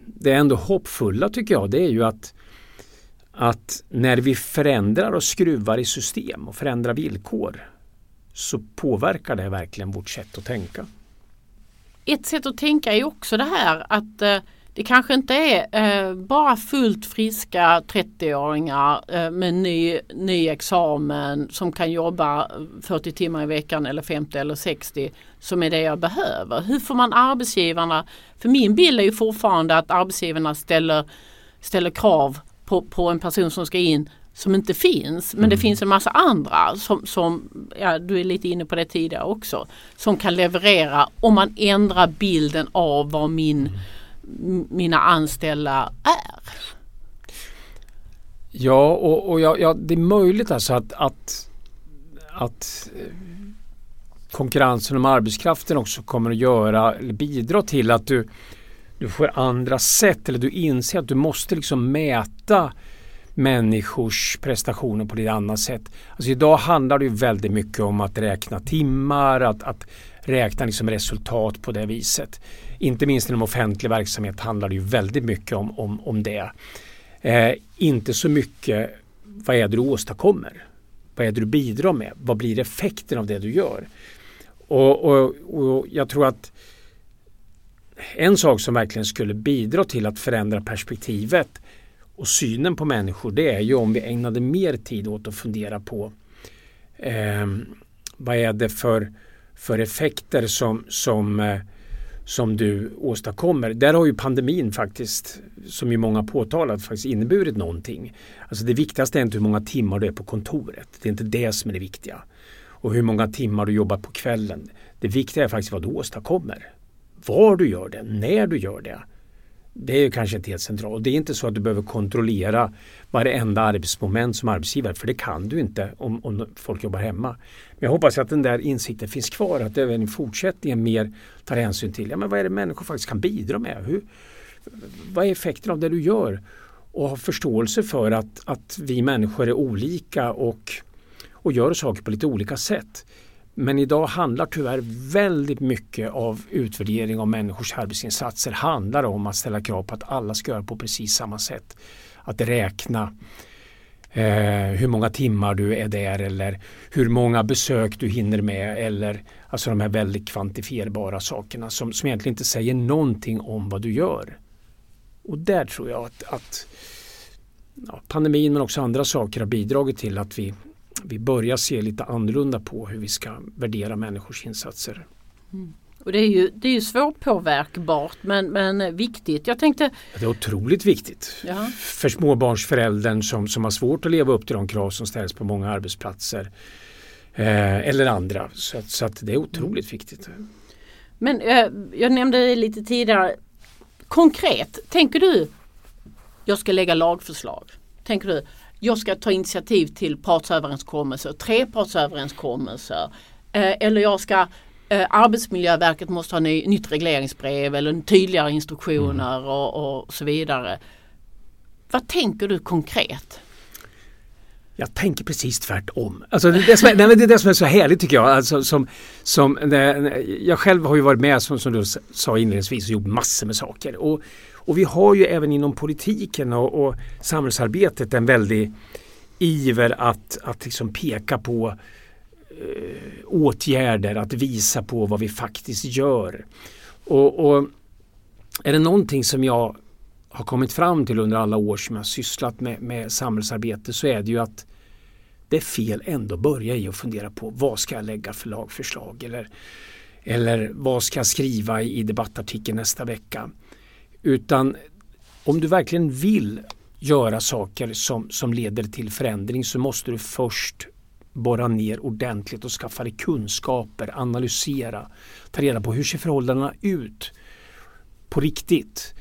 det är ändå hoppfulla tycker jag det är ju att att när vi förändrar och skruvar i system och förändrar villkor så påverkar det verkligen vårt sätt att tänka ett sätt att tänka är också det här att eh, det kanske inte är eh, bara fullt friska 30-åringar eh, med ny, ny examen som kan jobba eh, 40 timmar i veckan eller 50 eller 60 som är det jag behöver. Hur får man arbetsgivarna, för min bild är ju fortfarande att arbetsgivarna ställer, ställer krav på, på en person som ska in som inte finns. Men det finns en massa andra som, som ja, du är lite inne på det tidigare också, som kan leverera om man ändrar bilden av vad min, mina anställda är. Ja, och, och ja, ja, det är möjligt alltså att, att, att eh, konkurrensen om arbetskraften också kommer att göra eller bidra till att du, du får andra sätt eller du inser att du måste liksom mäta människors prestationer på ett annat sätt. Alltså idag handlar det ju väldigt mycket om att räkna timmar, att, att räkna liksom resultat på det viset. Inte minst inom offentlig verksamhet handlar det ju väldigt mycket om, om, om det. Eh, inte så mycket vad är det du åstadkommer? Vad är det du bidrar med? Vad blir effekten av det du gör? Och, och, och jag tror att en sak som verkligen skulle bidra till att förändra perspektivet och synen på människor det är ju om vi ägnade mer tid åt att fundera på eh, vad är det för, för effekter som, som, eh, som du åstadkommer. Där har ju pandemin faktiskt, som ju många påtalat, faktiskt inneburit någonting. Alltså det viktigaste är inte hur många timmar du är på kontoret. Det är inte det som är det viktiga. Och hur många timmar du jobbar på kvällen. Det viktiga är faktiskt vad du åstadkommer. Var du gör det, när du gör det. Det är kanske inte helt centralt. Det är inte så att du behöver kontrollera varenda arbetsmoment som arbetsgivare för det kan du inte om, om folk jobbar hemma. Men jag hoppas att den där insikten finns kvar att även i fortsättningen mer tar hänsyn till ja, men vad är det människor faktiskt kan bidra med. Hur, vad är effekten av det du gör? Och ha förståelse för att, att vi människor är olika och, och gör saker på lite olika sätt. Men idag handlar tyvärr väldigt mycket av utvärdering av människors arbetsinsatser handlar om att ställa krav på att alla ska göra på precis samma sätt. Att räkna eh, hur många timmar du är där eller hur många besök du hinner med eller alltså de här väldigt kvantifierbara sakerna som, som egentligen inte säger någonting om vad du gör. Och där tror jag att, att ja, pandemin men också andra saker har bidragit till att vi vi börjar se lite annorlunda på hur vi ska värdera människors insatser. Mm. Och det är ju, det är ju svårpåverkbart men, men viktigt. Jag tänkte... Det är otroligt viktigt ja. för småbarnsföräldern som, som har svårt att leva upp till de krav som ställs på många arbetsplatser. Eh, eller andra. Så, så att det är otroligt viktigt. Men eh, jag nämnde lite tidigare. Konkret, tänker du jag ska lägga lagförslag? Tänker du jag ska ta initiativ till partsöverenskommelser, trepartsöverenskommelser. Eh, eller jag ska eh, Arbetsmiljöverket måste ha ny, nytt regleringsbrev eller tydligare instruktioner mm. och, och så vidare. Vad tänker du konkret? Jag tänker precis tvärtom. Alltså det, det, som är, nej, det är det som är så härligt tycker jag. Alltså, som, som, jag själv har ju varit med som, som du sa inledningsvis och gjort massor med saker. Och, och vi har ju även inom politiken och, och samhällsarbetet en väldig iver att, att liksom peka på eh, åtgärder, att visa på vad vi faktiskt gör. Och, och, är det någonting som jag har kommit fram till under alla år som jag sysslat med, med samhällsarbete så är det ju att det är fel ändå att börja i att fundera på vad ska jag lägga för lagförslag eller, eller vad ska jag skriva i debattartikeln nästa vecka. Utan om du verkligen vill göra saker som, som leder till förändring så måste du först borra ner ordentligt och skaffa dig kunskaper, analysera, ta reda på hur ser förhållandena ut på riktigt.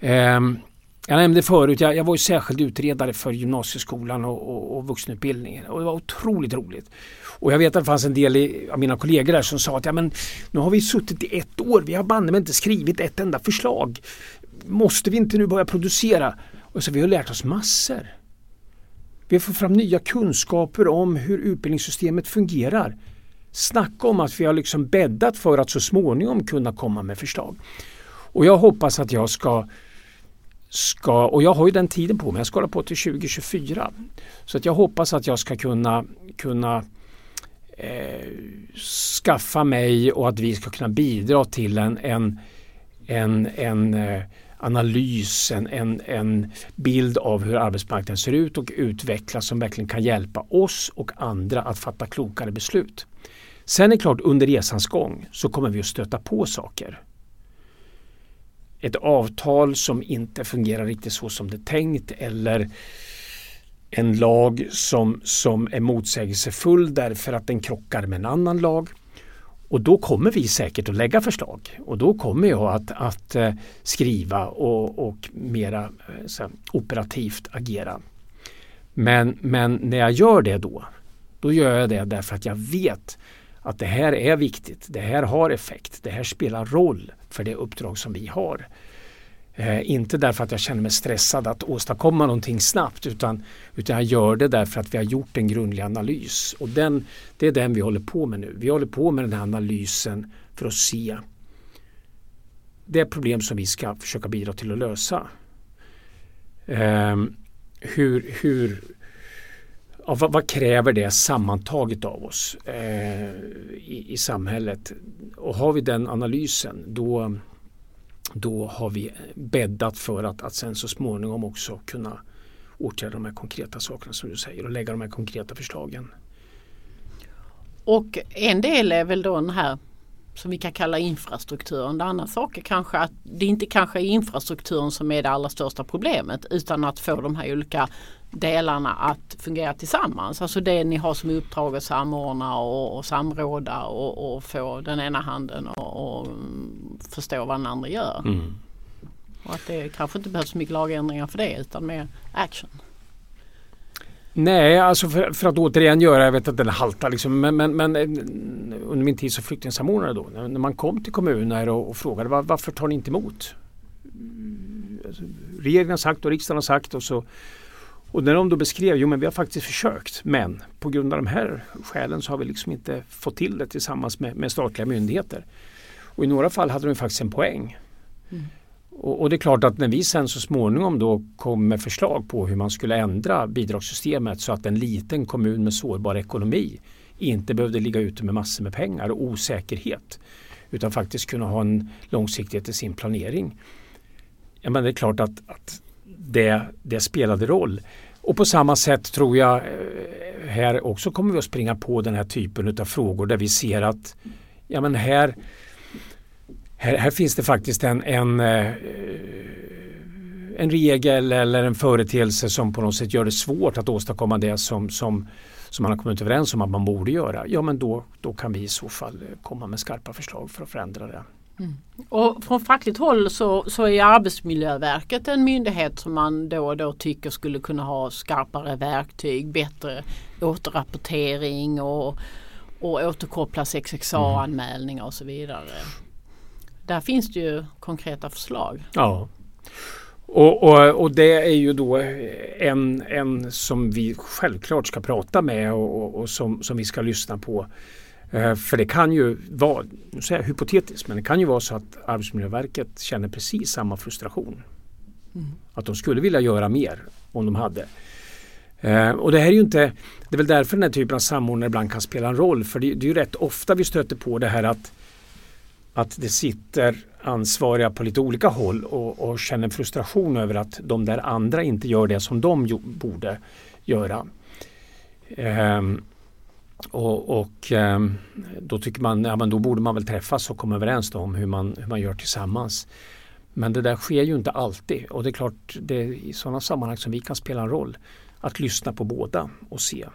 Ehm, jag nämnde förut, jag, jag var ju särskild utredare för gymnasieskolan och, och, och vuxenutbildningen och det var otroligt roligt. Och jag vet att det fanns en del i, av mina kollegor där som sa att ja, men, nu har vi suttit i ett år, vi har banne inte skrivit ett enda förslag. Måste vi inte nu börja producera? Och så vi har lärt oss massor. Vi har fått fram nya kunskaper om hur utbildningssystemet fungerar. Snacka om att vi har liksom bäddat för att så småningom kunna komma med förslag. Och jag hoppas att jag ska ska, och jag har ju den tiden på mig, jag ska hålla på till 2024. Så att jag hoppas att jag ska kunna, kunna eh, skaffa mig och att vi ska kunna bidra till en, en, en, en eh, analys, en, en, en bild av hur arbetsmarknaden ser ut och utvecklas som verkligen kan hjälpa oss och andra att fatta klokare beslut. Sen är det klart under resans gång så kommer vi att stöta på saker. Ett avtal som inte fungerar riktigt så som det är tänkt eller en lag som, som är motsägelsefull därför att den krockar med en annan lag. Och då kommer vi säkert att lägga förslag och då kommer jag att, att eh, skriva och, och mera eh, operativt agera. Men, men när jag gör det då, då gör jag det därför att jag vet att det här är viktigt, det här har effekt, det här spelar roll för det uppdrag som vi har. Eh, inte därför att jag känner mig stressad att åstadkomma någonting snabbt utan, utan jag gör det därför att vi har gjort en grundlig analys. Och den, det är den vi håller på med nu. Vi håller på med den här analysen för att se det problem som vi ska försöka bidra till att lösa. Eh, hur, hur, ja, vad, vad, kräver det sammantaget av oss eh, i, i samhället? Och har vi den analysen då då har vi bäddat för att, att sen så småningom också kunna åtgärda de här konkreta sakerna som du säger och lägga de här konkreta förslagen. Och en del är väl då den här som vi kan kalla infrastrukturen. Det andra saker kanske att det inte kanske är infrastrukturen som är det allra största problemet utan att få de här olika delarna att fungera tillsammans. Alltså det ni har som uppdrag att samordna och, och samråda och, och, få den ena handen och, och förstå vad den andra gör. Mm. Och att det kanske inte behövs så mycket lagändringar för det utan mer action. Nej, alltså för, för, att återigen göra, jag vet att den haltar liksom, men, men, men, eh, under min tid som flyktingsamordnare då, när, man kom till kommuner och, och frågade var, varför tar ni inte emot? Mm, alltså, regeringen har sagt och riksdagen har sagt och så och när de då beskrev, jo men vi har faktiskt försökt men på grund av de här skälen så har vi liksom inte fått till det tillsammans med, med statliga myndigheter. Och i några fall hade de faktiskt en poäng. Mm. Och, och, det är klart att när vi sen så småningom då kom med förslag på hur man skulle ändra bidragssystemet så att en liten kommun med sårbar ekonomi inte behövde ligga ute med massor med pengar och osäkerhet utan faktiskt kunna ha en långsiktighet i sin planering. Ja, men det är klart att, att det, det spelade roll. Och på samma sätt tror jag eh, här också kommer vi att springa på den här typen av frågor där vi ser att ja, men här, här, här finns det faktiskt en, en, eh, en regel eller en företeelse som på något sätt gör det svårt att åstadkomma det som, som, som man har kommit överens om att man borde göra. Ja men då, då kan vi i så fall eh, komma med skarpa förslag för att förändra det. Mm. Och från fackligt håll så, så är Arbetsmiljöverket en myndighet som man då och då tycker skulle kunna ha skarpare verktyg, bättre återrapportering och, och återkoppla XXA-anmälningar och så vidare. Där finns det ju konkreta förslag. Ja. Och, och, och, det är ju då en, en som vi självklart ska prata med och, och som, som vi ska lyssna på. Eh, för det kan ju vara, nu säger jag hypotetiskt, men det kan ju vara så att Arbetsmiljöverket känner precis samma frustration. Mm. Att de skulle vilja göra mer om de hade. Eh, och det här är ju inte, det är väl därför den här typen av samordnare ibland kan spela en roll. För det, det är ju rätt ofta vi stöter på det här att, att det sitter ansvariga på lite olika håll och, och känner frustration över att de där andra inte gör det som de borde göra. Ehm, och, och ehm, då tycker man, ja men då borde man väl träffas och komma överens om hur man, hur man gör tillsammans. Men det där sker ju inte alltid och det är klart det är i sådana sammanhang som vi kan spela en roll. Att lyssna på båda och se.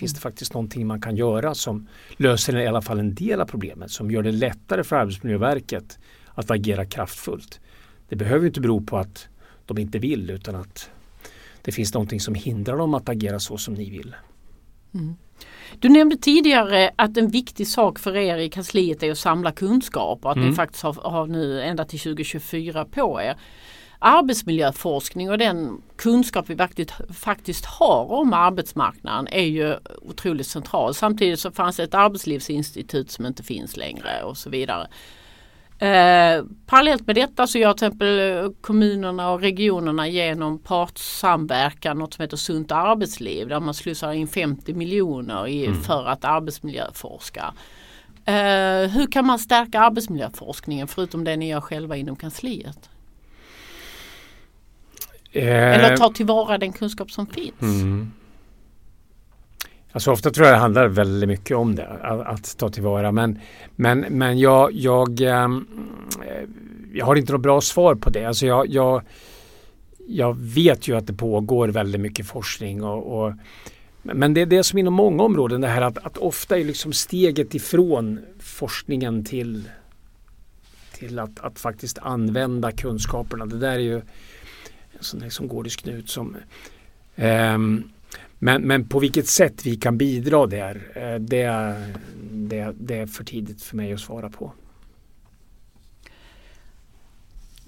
Finns det faktiskt någonting man kan göra som löser i alla fall en del av problemet som gör det lättare för Arbetsmiljöverket att agera kraftfullt. Det behöver inte bero på att de inte vill utan att det finns någonting som hindrar dem att agera så som ni vill. Mm. Du nämnde tidigare att en viktig sak för er i kansliet är att samla kunskap och att mm. ni faktiskt har, har nu ända till 2024 på er. Arbetsmiljöforskning och den kunskap vi faktiskt, faktiskt har om arbetsmarknaden är ju otroligt central. Samtidigt så fanns det ett arbetslivsinstitut som inte finns längre och så vidare. Eh, parallellt med detta så gör till exempel eh, kommunerna och regionerna genom partssamverkan något som heter Sunt arbetsliv där man slussar in 50 miljoner i, mm. för att arbetsmiljöforska. Eh, hur kan man stärka arbetsmiljöforskningen förutom det ni gör själva inom kansliet? Eller ta tillvara den kunskap som finns? Mm. Alltså ofta tror jag det handlar väldigt mycket om det, att, att ta tillvara. Men, men, men jag, jag, ähm, jag har inte något bra svar på det. Alltså jag, jag, jag vet ju att det pågår väldigt mycket forskning. Och, och men det är det som inom många områden det här att, att ofta är liksom steget ifrån forskningen till, till att, att faktiskt använda kunskaperna. Det där är ju sån där som gordisk knut som um, men, men på vilket sätt vi kan bidra där, eh, det, det, det är för tidigt för mig att svara på.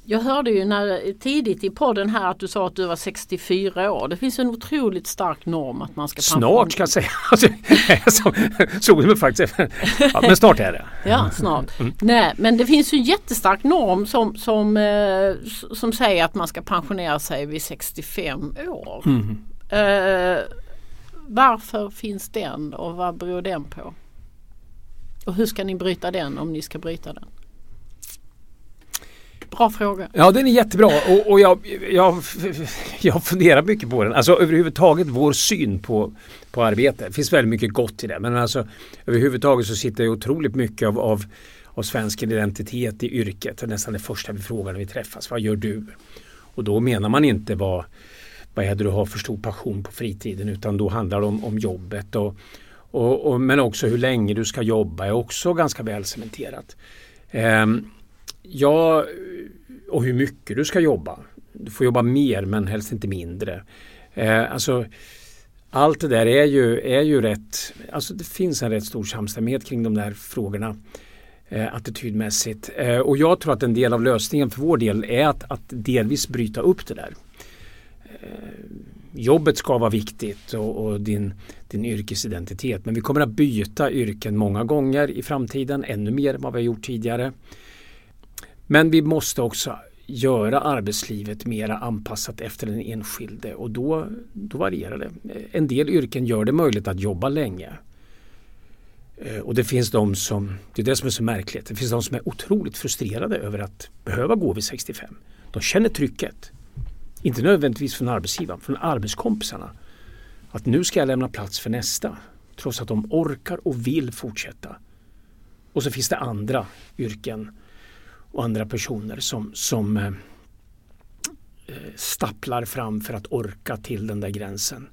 Jag hörde ju när, tidigt i podden här att du sa att du var 64 år. Det finns en otroligt stark norm att man ska Snart ska jag säga. Alltså, såg mig faktiskt. Ja, men snart är det. Ja, snart. Mm. Nej, men det finns ju en jättestark norm som, som, eh, som säger att man ska pensionera sig vid 65 år. Mm. Uh, varför finns den och vad beror den på? Och hur ska ni bryta den om ni ska bryta den? Bra fråga. Ja den är jättebra och, och jag, jag, jag funderar mycket på den. Alltså överhuvudtaget vår syn på, på arbete. Det finns väldigt mycket gott i det men alltså överhuvudtaget så sitter det otroligt mycket av, av, av svensk identitet i yrket. Det är nästan det första vi frågar när vi träffas. Vad gör du? Och då menar man inte vad vad är det du har för stor passion på fritiden utan då handlar det om, om jobbet. Och, och, och, men också hur länge du ska jobba är också ganska väl cementerat. Eh, jag och hur mycket du ska jobba. Du får jobba mer men helst inte mindre. Eh, alltså, allt det där är ju, är ju rätt, alltså det finns en rätt stor samstämmighet kring de där frågorna eh, attitydmässigt. Eh, och jag tror att en del av lösningen för vår del är att, att delvis bryta upp det där. Eh, jobbet ska vara viktigt och, och, din, din yrkesidentitet. Men vi kommer att byta yrken många gånger i framtiden, ännu mer än vad vi har gjort tidigare. Men vi måste också göra arbetslivet mera anpassat efter den enskilde och då, då varierar det. En del yrken gör det möjligt att jobba länge. Eh, och det finns de som, det är det som är så märkligt, det finns de som är otroligt frustrerade över att behöva gå vid 65. De känner trycket. Inte nödvändigtvis från arbetsgivaren, från arbetskompisarna. Att nu ska jag lämna plats för nästa. Trots att de orkar och vill fortsätta. Och så finns det andra yrken och andra personer som, som eh, eh, stapplar fram för att orka till den där gränsen.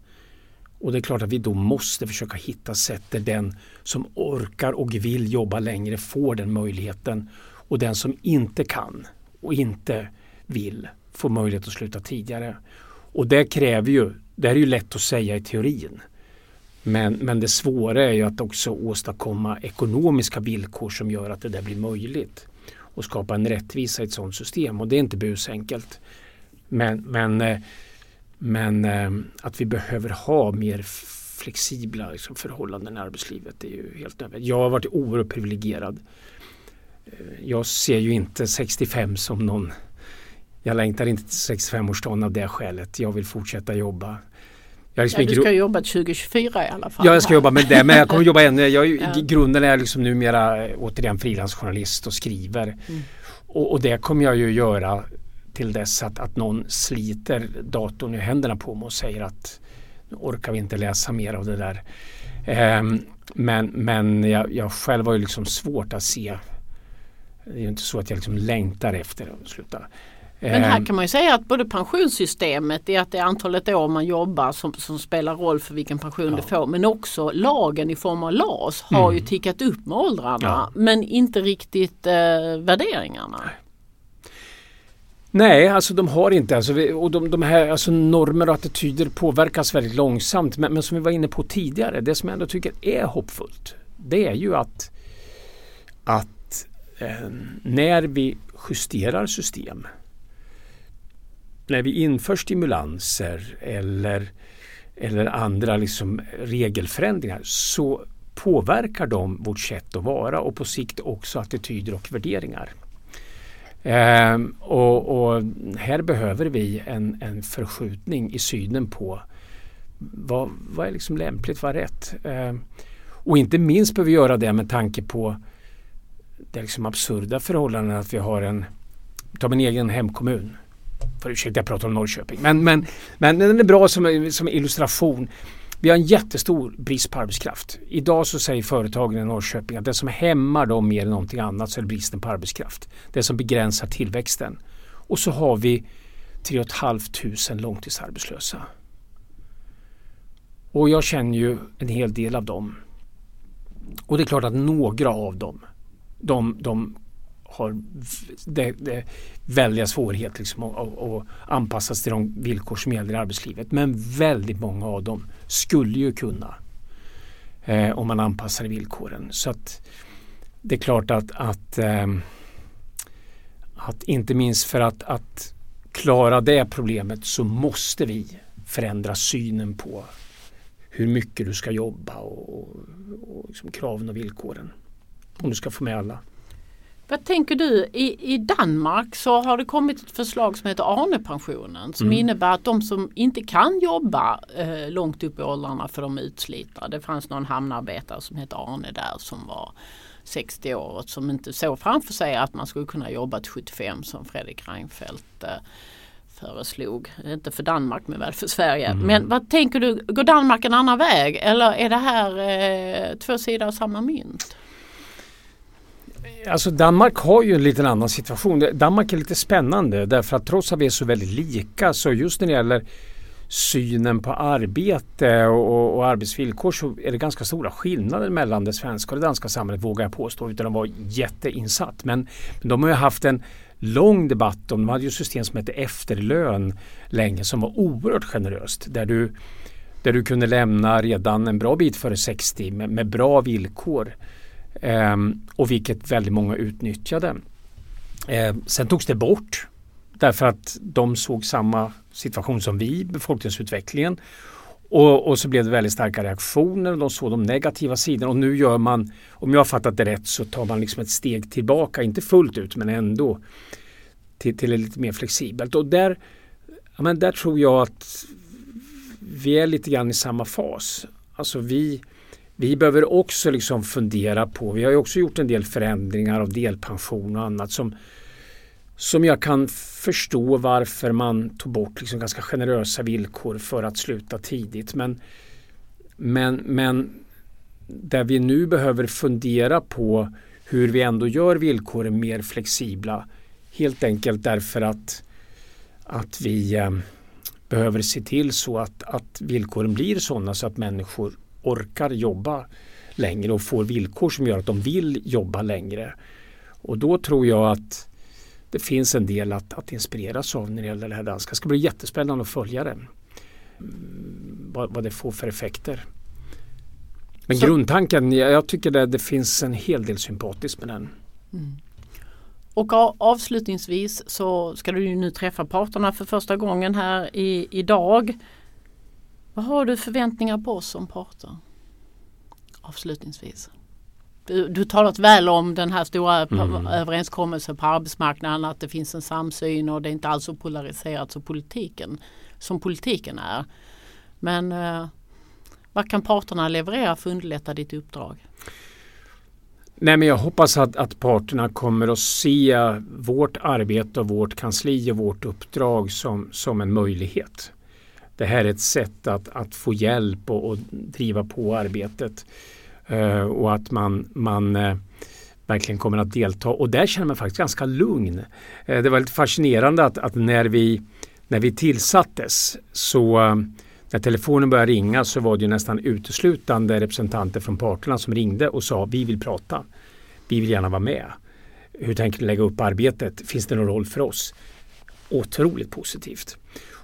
Och det är klart att vi då måste försöka hitta sätt där den som orkar och vill jobba längre får den möjligheten. Och den som inte kan och inte vill får möjlighet att sluta tidigare. Och det kräver ju, det är ju lätt att säga i teorin. Men, men det svåra är ju att också åstadkomma ekonomiska villkor som gör att det där blir möjligt. Och skapa en rättvisa i ett sådant system och det är inte busenkelt. Men, men, eh, men eh, att vi behöver ha mer flexibla liksom, förhållanden i arbetslivet är ju helt nödvändigt. Jag har varit oerhört privilegierad. Eh, jag ser ju inte 65 som någon jag längtar inte till 65-årsdagen av det skälet. Jag vill fortsätta jobba. Jag liksom ja, du ska jobba 2024 i alla fall. Ja, jag ska jobba med det. Men jag kommer jobba ännu. Jag, ja. Grunden är jag liksom numera eh, återigen frilansjournalist och skriver. Mm. Och, och, det kommer jag ju göra till dess att, att någon sliter datorn i händerna på mig och säger att nu orkar vi inte läsa mer av det där. Um, men men jag, jag själv har ju liksom svårt att se det är ju inte så att jag liksom längtar efter att sluta. Men här ehm. kan man ju säga att både pensionssystemet, är att det är antalet år man jobbar som, som spelar roll för vilken pension ja. du får. Men också lagen i form av LAS har mm. ju tickat upp med åldrarna ja. men inte riktigt eh, värderingarna. Nej, alltså de har inte. Alltså, och de, de här alltså, normer och attityder påverkas väldigt långsamt. Men, men som vi var inne på tidigare, det som jag ändå tycker är hoppfullt det är ju att, att eh, när vi justerar system när vi inför stimulanser eller, eller andra liksom regelförändringar så påverkar de vårt sätt att vara och på sikt också attityder och värderingar. Ehm, och, och, här behöver vi en, en förskjutning i synen på vad, vad är liksom lämpligt, vad är rätt? Ehm, Och inte minst behöver vi göra det med tanke på det liksom absurda förhållandet att vi har en, ta min egen hemkommun, för ursäkta jag pratar om Norrköping, men, men, men den är bra som, som illustration. Vi har en jättestor brist på arbetskraft. Idag så säger företagen i Norrköping att det som hämmar dem mer än någonting annat så är det bristen på arbetskraft. Det som begränsar tillväxten. Och så har vi 3 500 långtidsarbetslösa. Och jag känner ju en hel del av dem. Och det är klart att några av dem, de, de har det, det väldiga svårigheter liksom att, att, att anpassa sig till de villkor som gäller i arbetslivet. Men väldigt många av dem skulle ju kunna eh, om man anpassar villkoren. Så att det är klart att, att, eh, att inte minst för att, att klara det problemet så måste vi förändra synen på hur mycket du ska jobba och, och, och liksom kraven och villkoren. Om du ska få med alla. Vad tänker du? I, I Danmark så har det kommit ett förslag som heter Arne-pensionen som mm. innebär att de som inte kan jobba eh, långt upp i åldrarna för de är utslitna. Det fanns någon hamnarbetare som hette Arne där som var 60 år och som inte såg framför sig att man skulle kunna jobba till 75 som Fredrik Reinfeldt eh, föreslog. Inte för Danmark men väl för Sverige. Mm. Men vad tänker du, går Danmark en annan väg eller är det här eh, två sidor av samma mynt? Alltså Danmark har ju en liten annan situation. Danmark är lite spännande därför att trots att vi är så väldigt lika så just när det gäller synen på arbete och, och, arbetsvillkor så är det ganska stora skillnader mellan det svenska och det danska samhället vågar jag påstå utan att vara jätteinsatt. Men, men de har ju haft en lång debatt om, de hade ju system som hette efterlön länge som var oerhört generöst där du, där du kunde lämna redan en bra bit före 60 med, med bra villkor. Ehm, och vilket väldigt många utnyttjade. Ehm, sen togs det bort därför att de såg samma situation som vi, befolkningsutvecklingen. Och, och, så blev det väldigt starka reaktioner och de såg de negativa sidorna och nu gör man, om jag har fattat det rätt, så tar man liksom ett steg tillbaka, inte fullt ut men ändå till, till lite mer flexibelt. Och där, ja, men där tror jag att vi är lite grann i samma fas. Alltså vi, vi behöver också liksom fundera på, vi har ju också gjort en del förändringar av delpension och annat som, som jag kan förstå varför man tog bort liksom ganska generösa villkor för att sluta tidigt. Men, men, men där vi nu behöver fundera på hur vi ändå gör villkoren mer flexibla. Helt enkelt därför att, att vi eh, behöver se till så att, att villkoren blir sådana så att människor orkar jobba längre och får villkor som gör att de vill jobba längre. Och då tror jag att det finns en del att, att inspireras av när det gäller det här danska. Det ska bli jättespännande att följa det. Mm, vad, vad det får för effekter. Men Så. grundtanken, jag tycker det, det finns en hel del sympatiskt med den. Mm. Och avslutningsvis så ska du nu träffa parterna för första gången här i, idag. Vad har du förväntningar på oss som parter? Avslutningsvis. Du, du talat väl om den här stora mm. överenskommelsen på arbetsmarknaden att det finns en samsyn och det är inte alls så polariserat som politiken, som politiken är. Men eh, vad kan parterna leverera för att underlätta ditt uppdrag? Nej, men jag hoppas att, att parterna kommer att se vårt arbete och vårt kansli och vårt uppdrag som, som en möjlighet. Det här är ett sätt att, att få hjälp och, och driva på arbetet. Uh, och att man, man uh, verkligen kommer att delta. Och där känner man faktiskt ganska lugn. Uh, det var lite fascinerande att, att, när, vi, när vi tillsattes så när telefonen började ringa så var det nästan uteslutande representanter från parterna som ringde och sa vi vill prata. Vi vill gärna vara med. Hur tänker ni lägga upp arbetet? Finns det någon roll för oss? Otroligt positivt.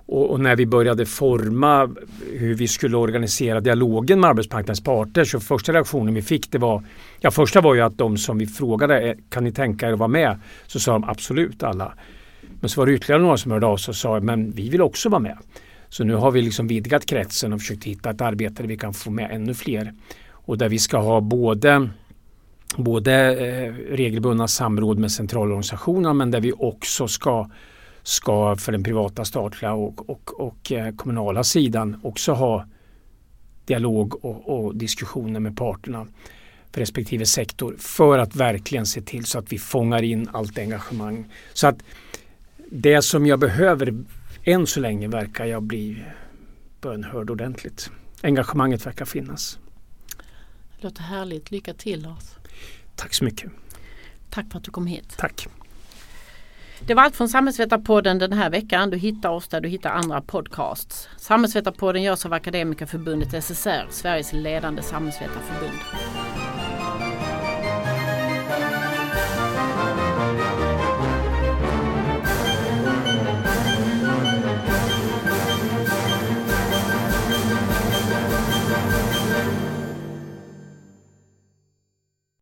Och, och, när vi började forma hur vi skulle organisera dialogen med arbetsmarknadens parter så första reaktionen vi fick det var Ja första var ju att de som vi frågade eh, kan ni tänka er att vara med? Så sa de absolut alla. Men så var det ytterligare några som hörde av sig och sa men vi vill också vara med. Så nu har vi liksom vidgat kretsen och försökt hitta ett arbete där vi kan få med ännu fler. Och där vi ska ha både både eh, regelbundna samråd med centralorganisationerna men där vi också ska ska för den privata, statliga och, och, och eh, kommunala sidan också ha dialog och, och diskussioner med parterna för respektive sektor för att verkligen se till så att vi fångar in allt engagemang. Så att det som jag behöver än så länge verkar jag bli bönhörd ordentligt. Engagemanget verkar finnas. Det låter härligt. Lycka till Lars. Tack så mycket. Tack för att du kom hit. Tack. Det var allt från Samhällsvetarpodden den här veckan. Du hittar oss där du hittar andra podcasts. Samhällsvetarpodden görs av Akademikerförbundet SSR, Sveriges ledande samhällsvetarförbund.